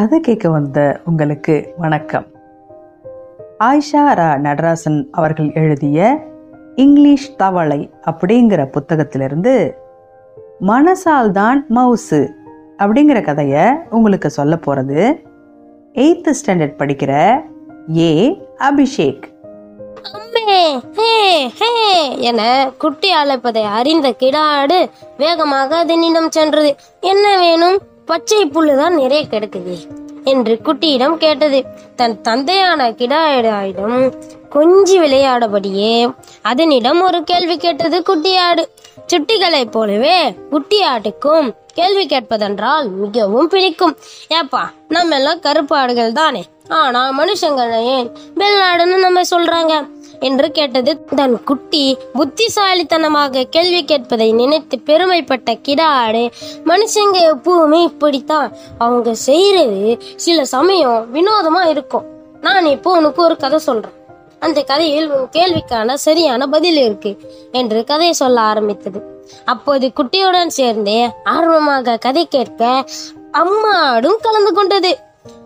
கதை கேட்க வந்த உங்களுக்கு வணக்கம். ஆயிஷா ரா நடராசன் அவர்கள் எழுதிய இங்கிலீஷ் தவளை அப்படிங்கிற புத்தகத்திலிருந்து மனசால் தான் மவுசு அப்படிங்கிற கதையை உங்களுக்கு சொல்ல போகிறது எயித்து ஸ்டாண்டர்ட் படிக்கிற ஏ அபிஷேக். ஹே என குட்டி அழைப்பதை அறிந்த கிடாடு வேகமாக அதனிடம் சென்றது. என்ன வேணும்? பச்சை புல்லுதான் நிறைய கிடக்குது என்று குட்டியிடம் கேட்டது. தன் தந்தையான கிடாயிடம் கொஞ்சி விளையாடபடியே அதனிடம் ஒரு கேள்வி கேட்டது குட்டியாடு. சுட்டிகளைப் போலவே குட்டியாட்டுக்கும் கேள்வி கேட்பதென்றால் மிகவும் பிடிக்கும். ஏப்பா நம்ம எல்லாம் கருப்பாடுகள் தானே. ஆனா மனுஷங்களை ஏன் வெள்ளாடுன்னு நம்ம சொல்றாங்க. என்று கேட்டது தன் குட்டி புத்திசாலித்தனமாக கேள்வி கேட்பதை நினைத்து பெருமைப்பட்ட கிடாடு மனுஷங்க எப்பவுமே இப்படித்தான். அவங்க செய்யறது சில சமயம் வினோதமா இருக்கும். நான் இப்போ உனக்கு ஒரு கதை சொல்றேன். அந்த கதையில் உன் கேள்விக்கான சரியான பதில் இருக்கு என்று கதையை சொல்ல ஆரம்பித்தது. அப்போது குட்டியுடன் சேர்ந்து ஆர்வமாக கதை கேட்க அம்மாடும் கலந்து கொண்டது.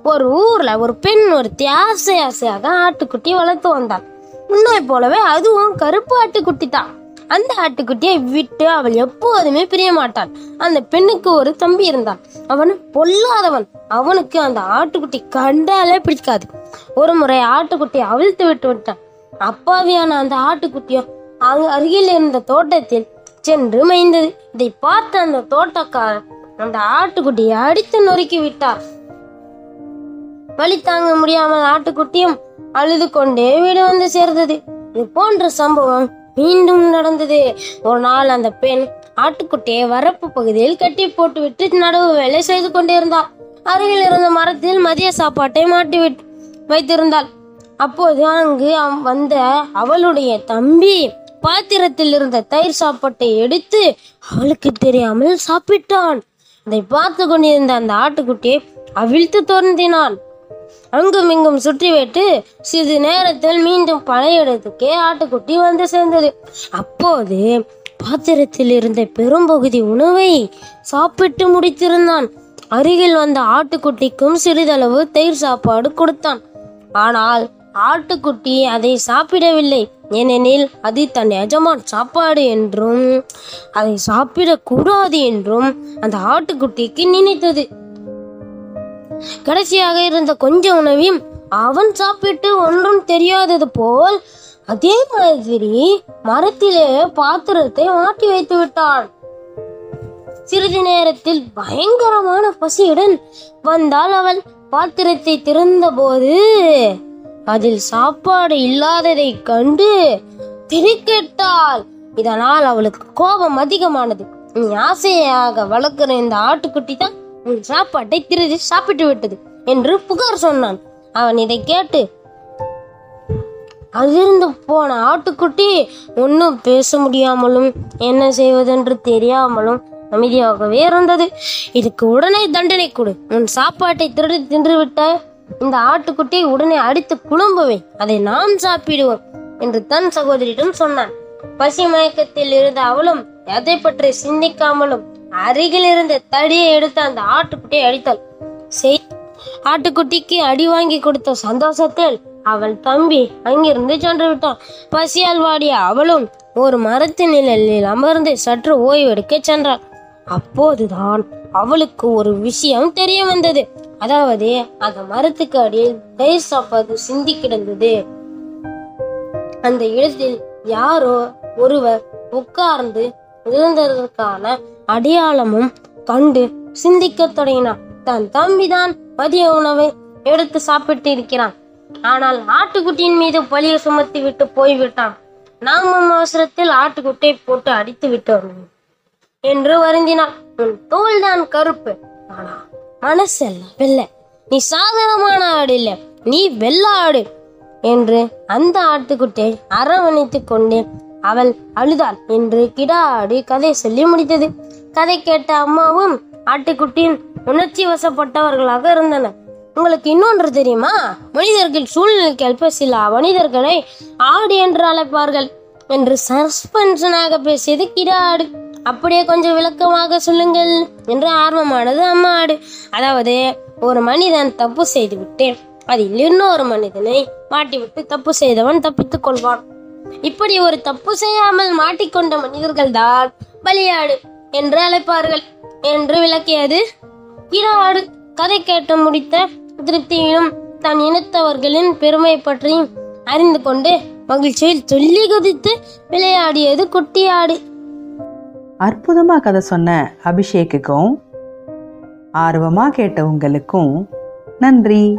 ஒரு ஊர்ல ஒரு பெண் ஒருத்தி ஆசை ஆசையாக ஆட்டுக்குட்டி வளர்த்து வந்தாள். முன்னே போலவே அதுவும் கருப்பு ஆட்டுக்குட்டி தான் அந்த ஆட்டுக்குட்டியை விட்டு அவள் எப்போதுமே பிரிய மாட்டாள். அந்த பெண்ணுக்கு ஒரு தம்பி இருந்தான். அவன் பொல்லாதவன். அவனுக்கு அந்த ஆட்டுக்குட்டி கண்டாலே பிடிக்காது. ஒரு முறை ஆட்டுக்குட்டியை அவிழ்த்து விட்டு விட்டான். அப்பாவியான அந்த ஆட்டுக்குட்டியோ அங்கு அருகில் இருந்த தோட்டத்தில் சென்று மேய்ந்தது. இதை பார்த்த அந்த தோட்டக்காரன் அந்த ஆட்டுக்குட்டியை அடித்து நொறுக்கி விட்டார். வழி தாங்க முடியாமல் ஆட்டுக்குட்டியும் அழுது கொண்டே வீடு வந்து சேர்ந்தது. இது போன்ற சம்பவம் மீண்டும் நடந்தது. ஒரு நாள் அந்த பெண் ஆட்டுக்குட்டியை வரப்பு பகுதியில் கட்டி போட்டுவிட்டு நடவு வேலை செய்து கொண்டிருந்தாள் அருகில் இருந்த மரத்தில் மதிய சாப்பாட்டை மாட்டி விட்டு வைத்திருந்தாள். அப்போது அங்கு வந்த அவளுடைய தம்பி பாத்திரத்தில் இருந்த தயிர் சாப்பாட்டை எடுத்து அவளுக்கு தெரியாமல் சாப்பிட்டான். அதை பார்த்து கொண்டிருந்த அந்த ஆட்டுக்குட்டியை அவிழ்த்து தோன்றினான் அங்கும் இங்கும் சுற்றிவிட்டு சிறிது நேரத்தில் மீண்டும் பழைய இடத்துக்கே ஆட்டுக்குட்டி வந்து சேர்ந்தது. அப்போது பாத்திரத்தில் இருந்த பெரும்பகுதி உணவை சாப்பிட்டு முடித்திருந்தான். அருகில் வந்த ஆட்டுக்குட்டிக்கும் சிறிதளவு தயிர் சாப்பாடு கொடுத்தான். ஆனால் ஆட்டுக்குட்டி அதை சாப்பிடவில்லை. ஏனெனில் அது தன் எஜமான் சாப்பாடு என்றும் அதை சாப்பிடக்கூடாது என்றும் அந்த ஆட்டுக்குட்டிக்கு நினைத்தது. கடைசியாக இருந்த கொஞ்ச உணவையும் அவன் சாப்பிட்டு ஒன்றும் தெரியாதது போல் அதே மாதிரி மரத்திலே பாத்திரத்தை மாட்டி வைத்து விட்டான். சிறிது நேரத்தில் பயங்கரமான பசியுடன் வந்தால் அவள். பாத்திரத்தை திறந்தபோது அதில் சாப்பாடு இல்லாததை கண்டு திணிக்கெட்டாள். இதனால் அவளுக்கு கோபம் அதிகமானது. நீ ஆசையாக வளர்க்கிற இந்த ஆட்டுக்குட்டி தான் உன் சாப்பாட்டை திருடி சாப்பிட்டு விட்டது என்று புகார் சொன்னான். அவன் இதை கேட்டு அதிர்ந்து போன ஆட்டுக்குட்டி ஒன்றும் பேச முடியாமலும் என்ன செய்வதென்று தெரியாமலும் அமைதியாகவே இருந்தது. இதுக்கு உடனே தண்டனை கொடு. உன் சாப்பாட்டை திருடி தின்று விட்ட இந்த ஆட்டுக்குட்டியை உடனே அடித்து குழும்புவேன் அதை நாம் சாப்பிடுவோம் என்று தன் சகோதரியிடம் சொன்னான். பசி மயக்கத்தில் இருந்த அவளும் எதை பற்றி சிந்திக்காமலும் அருகில் இருந்த தடியை எடுத்து அந்த ஆட்டுக்குட்டியை அடித்தாள். செய் ஆட்டுக்குட்டிக்கு அடி வாங்கி கொடுத்த சந்தோஷத்தில் அவள் தம்பி அங்கிருந்து சென்று விட்டான். பசியால் வாடிய அவளும் ஒரு மரத்தின் நிழலில் அமர்ந்து சற்று ஓய்வெடுக்க சென்றாள். அப்போதுதான் அவளுக்கு ஒரு விஷயம் தெரிய வந்தது. அதாவது அந்த மரத்துக்கு அடியில் தயிர் சாப்பாடு சிந்தி கிடந்தது. அந்த இடத்தில் யாரோ ஒருவர் உட்கார்ந்து இருந்ததற்கான அடையாளமும் கண்டு சிந்திக்கத் தொடங்கினான். தன் தம்பிதான் மதிய உணவை எடுத்து சாப்பிட்டு இருக்கிறான் ஆனால் ஆட்டுக்குட்டியின் மீது பழியை சுமத்தி விட்டு போய்விட்டான். நாமும் அவசரத்தில் ஆட்டுக்குட்டியை போட்டு அடித்து விட்டோம் என்று வருந்தினான். உன் தோல்தான் கருப்பு. ஆனா மனசல்ல வெள்ளை நீ சாதாரணமான ஆடு இல்ல. நீ வெள்ள ஆடு என்று அந்த ஆட்டுக்குட்டியை அரவணைத்துக் கொண்டு அவள் அழுதாள் என்று கிடாடு கதை சொல்லி முடித்தது. கதை கேட்ட அம்மாவும் ஆட்டுக்குட்டியின் உணர்ச்சி வசப்பட்டவர்களாக இருந்தனர். உங்களுக்கு இன்னொன்று தெரியுமா? மனிதர்கள் சூழ்நிலைக்கு ஏற்ப சில மனிதர்களை ஆடு என்று அழைப்பார்கள் என்று சஸ்பென்ஷனாக பேசியது கிடாடு. அப்படியே கொஞ்சம் விளக்கமாக சொல்லுங்கள் என்று ஆர்வமானது அம்மா ஆடு அதாவது ஒரு மனிதன் தப்பு செய்துவிட்டு அதில் இன்னொரு மனிதனை மாட்டிவிட்டு தப்பு செய்தவன் தப்பித்துக் கொள்வான். இப்படி ஒரு தப்பு செய்யாமல் மாட்டிக்கொண்ட மனிதர்கள் தான் பலியாடு என்று அழைப்பார்கள் என்று விளக்கியது. இராடு கதை கேட்டு முடித்த திருப்தியிலும் தன் இனத்தவர்களின் பெருமை பற்றியும் அறிந்து கொண்டு மகிழ்ச்சியில் துள்ளி குதித்து விளையாடியது குட்டியாடு. அற்புதமா கதை சொன்ன அபிஷேக்குக்கும் ஆர்வமா கேட்ட உங்களுக்கும் நன்றி.